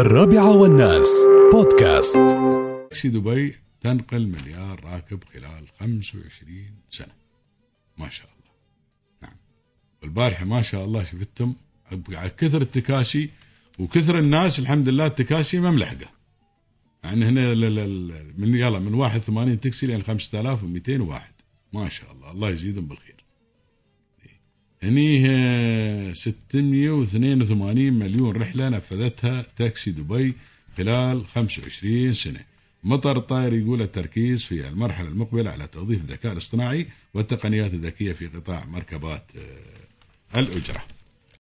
الرابعة والناس. بودكاست. تاكسي دبي تنقل مليار راكب خلال 25 سنة. ما شاء الله. نعم. والبارحة ما شاء الله على كثر التكاسي وكثر الناس الحمد لله التكاسي ما ملحقة. يعني هنا من يلا من 81 تاكسي لين 5200 واحد. ما شاء الله. الله يزيدهم بالخير. هني آه، 682 مليون رحلة نفذتها تاكسي دبي خلال 25 سنة. مطر الطائر يقول التركيز في المرحلة المقبلة على توظيف الذكاء الاصطناعي والتقنيات الذكية في قطاع مركبات آه، الأجرة.